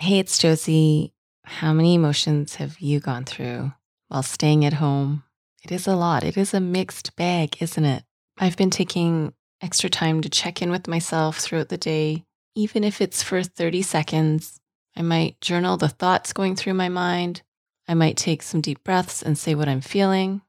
Hey, it's Josie. How many emotions have you gone through while staying at home? It is a lot. It is a mixed bag, isn't it? I've been taking extra time to check in with myself throughout the day, even if it's for 30 seconds. I might journal the thoughts going through my mind. I might take some deep breaths and say what I'm feeling.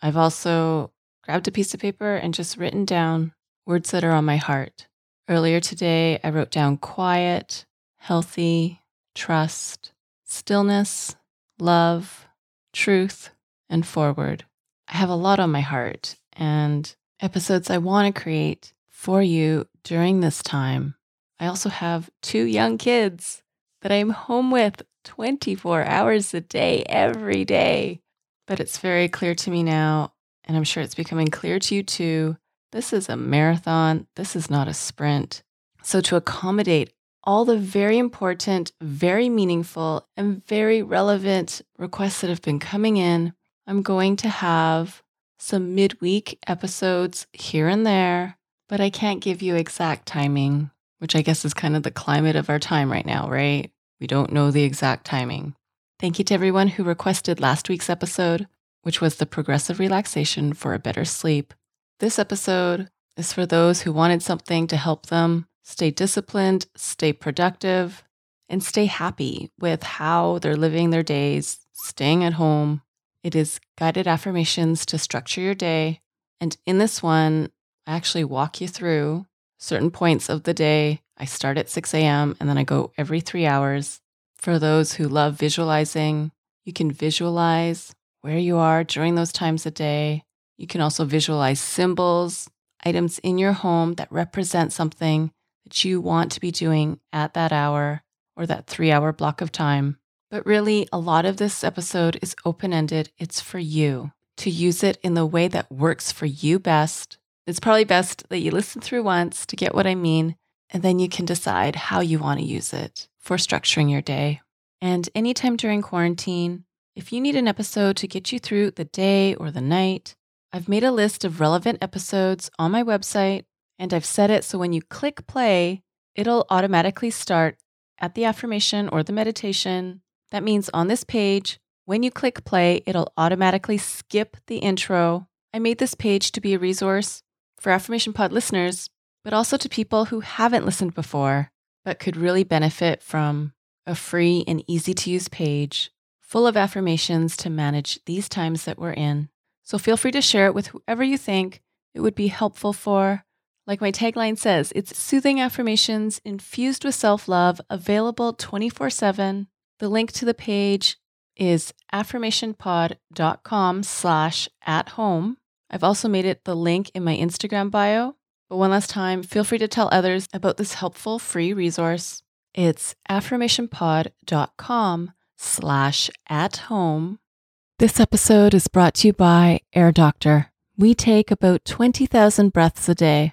I've also grabbed a piece of paper and just written down words that are on my heart. Earlier today, I wrote down quiet, healthy, trust, stillness, love, truth, and forward. I have a lot on my heart and episodes I want to create for you during this time. I also have two young kids that I'm home with 24 hours a day, every day. But it's very clear to me now, and I'm sure it's becoming clear to you too. This is a marathon, this is not a sprint. So, to accommodate all the very important, very meaningful, and very relevant requests that have been coming in. I'm going to have some midweek episodes here and there, but I can't give you exact timing, which I guess is kind of the climate of our time right now, right? We don't know the exact timing. Thank you to everyone who requested last week's episode, which was the progressive relaxation for a better sleep. This episode is for those who wanted something to help them stay disciplined, stay productive, and stay happy with how they're living their days, staying at home. It is guided affirmations to structure your day. And in this one, I actually walk you through certain points of the day. I start at 6 a.m. and then I go every three hours. For those who love visualizing, you can visualize where you are during those times of day. You can also visualize symbols, items in your home that represent something you want to be doing at that hour or that three hour block of time. But really, a lot of this episode is open ended. It's for you to use it in the way that works for you best. It's probably best that you listen through once to get what I mean, and then you can decide how you want to use it for structuring your day. And anytime during quarantine, if you need an episode to get you through the day or the night, I've made a list of relevant episodes on my website and I've set it so when you click play, it'll automatically start at the affirmation or the meditation. That means on this page, when you click play, it'll automatically skip the intro. I made this page to be a resource for Affirmation Pod listeners, but also to people who haven't listened before but could really benefit from a free and easy to use page full of affirmations to manage these times that we're in. So feel free to share it with whoever you think it would be helpful for like my tagline says, it's soothing affirmations infused with self love, available 24 7. The link to the page is affirmationpod.com slash at home. I've also made it the link in my Instagram bio. But one last time, feel free to tell others about this helpful free resource. It's affirmationpod.com slash at home. This episode is brought to you by Air Doctor. We take about 20,000 breaths a day.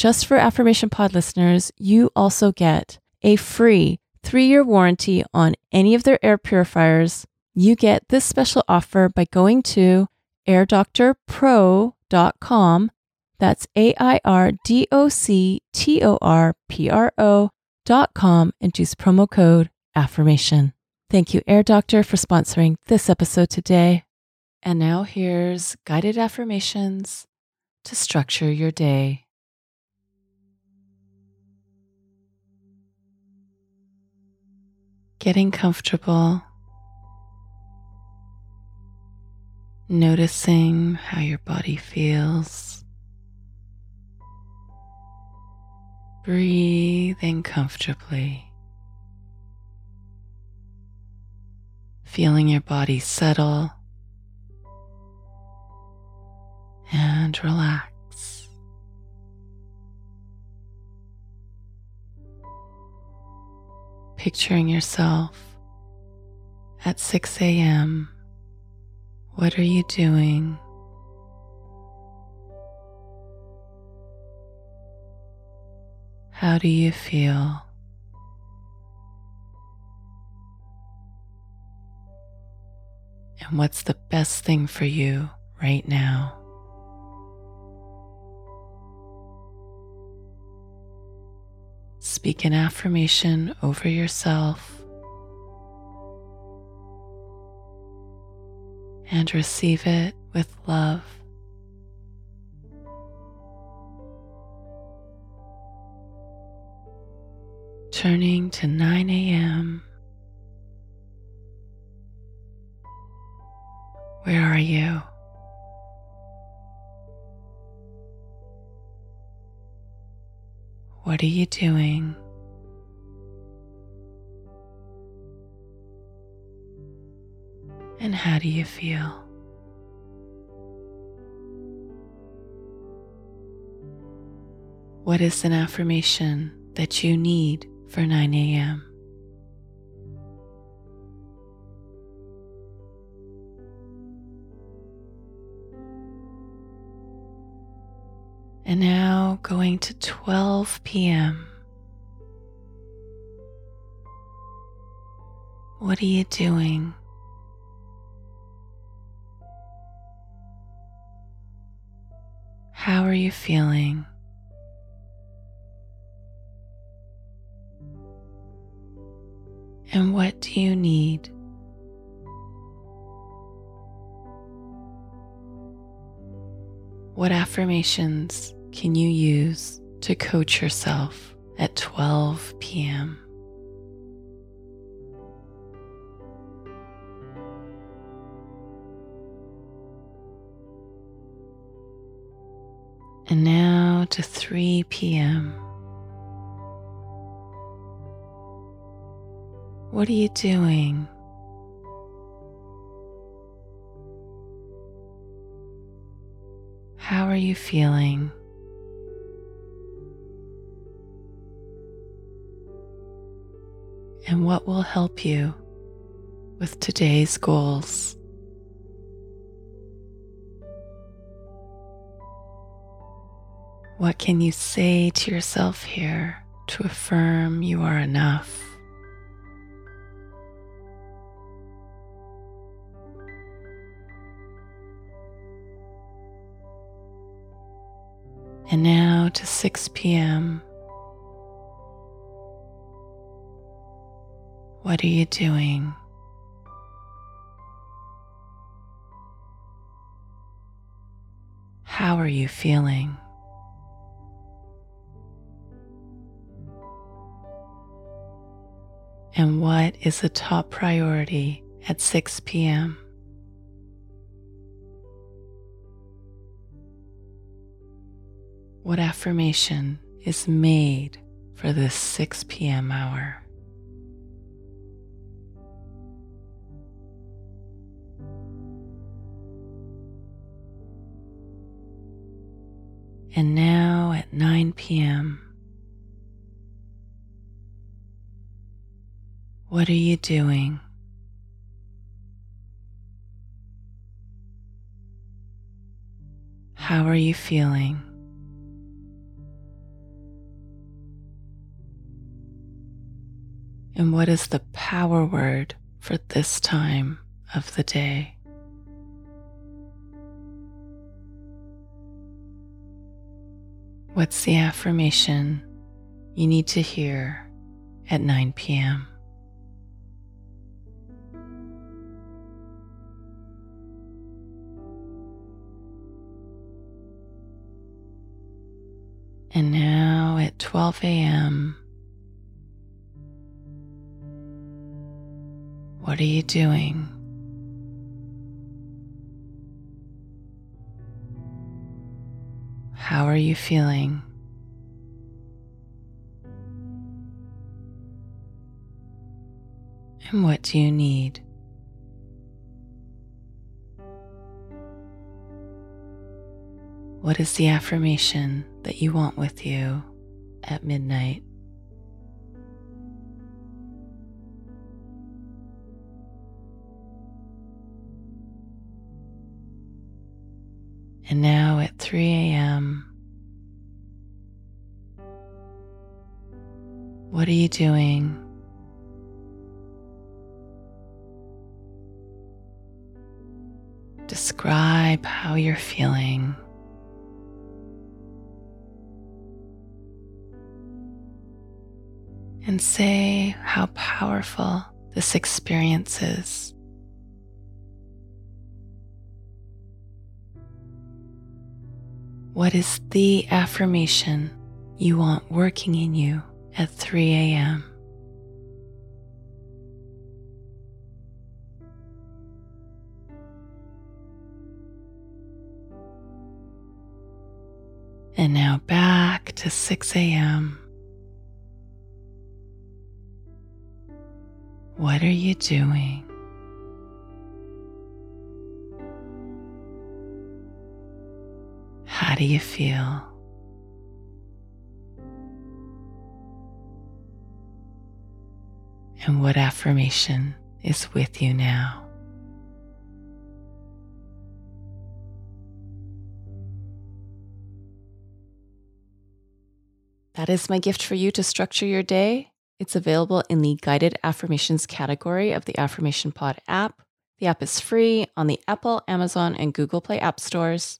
just for Affirmation Pod listeners, you also get a free three year warranty on any of their air purifiers. You get this special offer by going to airdoctorpro.com. That's A I R D O C T O R P R O dot com and use promo code AFFIRMATION. Thank you, Air Doctor, for sponsoring this episode today. And now here's guided affirmations to structure your day. Getting comfortable, noticing how your body feels, breathing comfortably, feeling your body settle and relax. Picturing yourself at 6 a.m. What are you doing? How do you feel? And what's the best thing for you right now? Speak an affirmation over yourself and receive it with love. Turning to 9 a.m. Where are you? What are you doing? And how do you feel? What is an affirmation that you need for 9 a.m.? And now going to 12 p.m. What are you doing? How are you feeling? And what do you need? What affirmations can you use to coach yourself at 12 p.m.? And now to 3 p.m. What are you doing? How are you feeling? And what will help you with today's goals? What can you say to yourself here to affirm you are enough? And now to 6 p.m. What are you doing? How are you feeling? And what is the top priority at 6 p.m.? What affirmation is made for this 6 p.m. hour? And now at 9 p.m., what are you doing? How are you feeling? And what is the power word for this time of the day? What's the affirmation you need to hear at 9 p.m.? And now at 12 a.m., what are you doing? How are you feeling? And what do you need? What is the affirmation that you want with you at midnight? And now at 3 a.m., what are you doing? Describe how you're feeling. And say how powerful this experience is. What is the affirmation you want working in you at 3 a.m.? And now back to 6 a.m. What are you doing? How do you feel? And what affirmation is with you now? That is my gift for you to structure your day. It's available in the guided affirmations category of the Affirmation Pod app. The app is free on the Apple, Amazon, and Google Play app stores.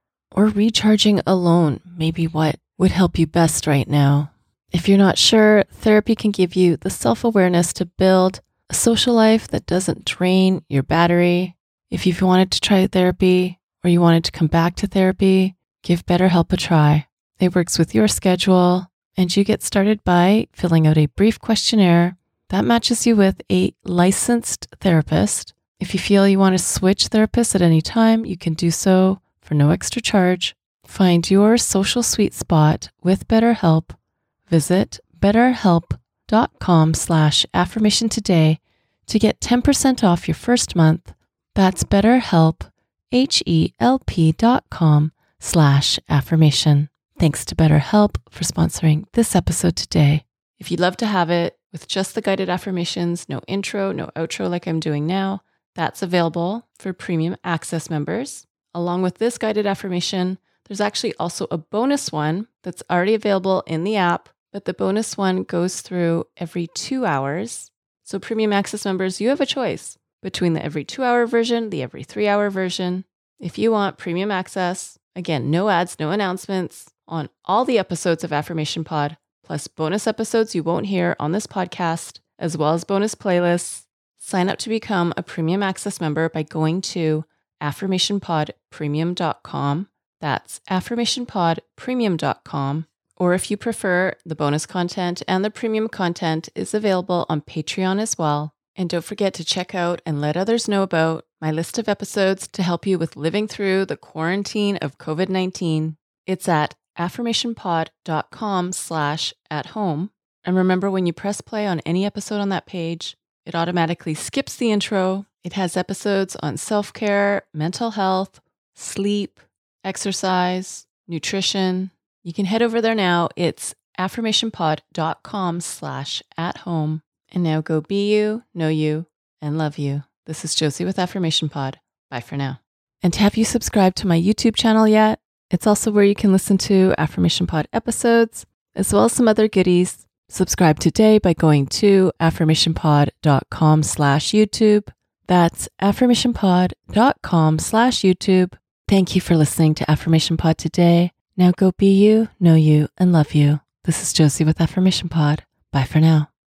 or recharging alone, maybe what would help you best right now. If you're not sure, therapy can give you the self awareness to build a social life that doesn't drain your battery. If you've wanted to try therapy or you wanted to come back to therapy, give BetterHelp a try. It works with your schedule and you get started by filling out a brief questionnaire that matches you with a licensed therapist. If you feel you want to switch therapists at any time, you can do so for no extra charge. Find your social sweet spot with BetterHelp. Visit betterhelp.com slash affirmation today to get 10% off your first month. That's betterhelp, H-E-L-P dot com slash affirmation. Thanks to BetterHelp for sponsoring this episode today. If you'd love to have it with just the guided affirmations, no intro, no outro like I'm doing now, that's available for premium access members. Along with this guided affirmation, there's actually also a bonus one that's already available in the app, but the bonus one goes through every two hours. So, premium access members, you have a choice between the every two hour version, the every three hour version. If you want premium access, again, no ads, no announcements, on all the episodes of Affirmation Pod, plus bonus episodes you won't hear on this podcast, as well as bonus playlists. Sign up to become a premium access member by going to affirmationpodpremium.com That's affirmationpodpremium.com. Or if you prefer, the bonus content and the premium content is available on Patreon as well. And don't forget to check out and let others know about my list of episodes to help you with living through the quarantine of COVID 19. It's at affirmationpod.com slash at home. And remember, when you press play on any episode on that page, it automatically skips the intro. It has episodes on self care, mental health, sleep, exercise, nutrition. You can head over there now. It's affirmationpod.com slash at home. And now go be you, know you, and love you. This is Josie with Affirmation Pod. Bye for now. And have you subscribed to my YouTube channel yet? It's also where you can listen to Affirmation Pod episodes, as well as some other goodies. Subscribe today by going to affirmationpod.com slash YouTube. That's affirmationpod.com slash YouTube. Thank you for listening to Affirmation Pod today. Now go be you, know you, and love you. This is Josie with Affirmation Pod. Bye for now.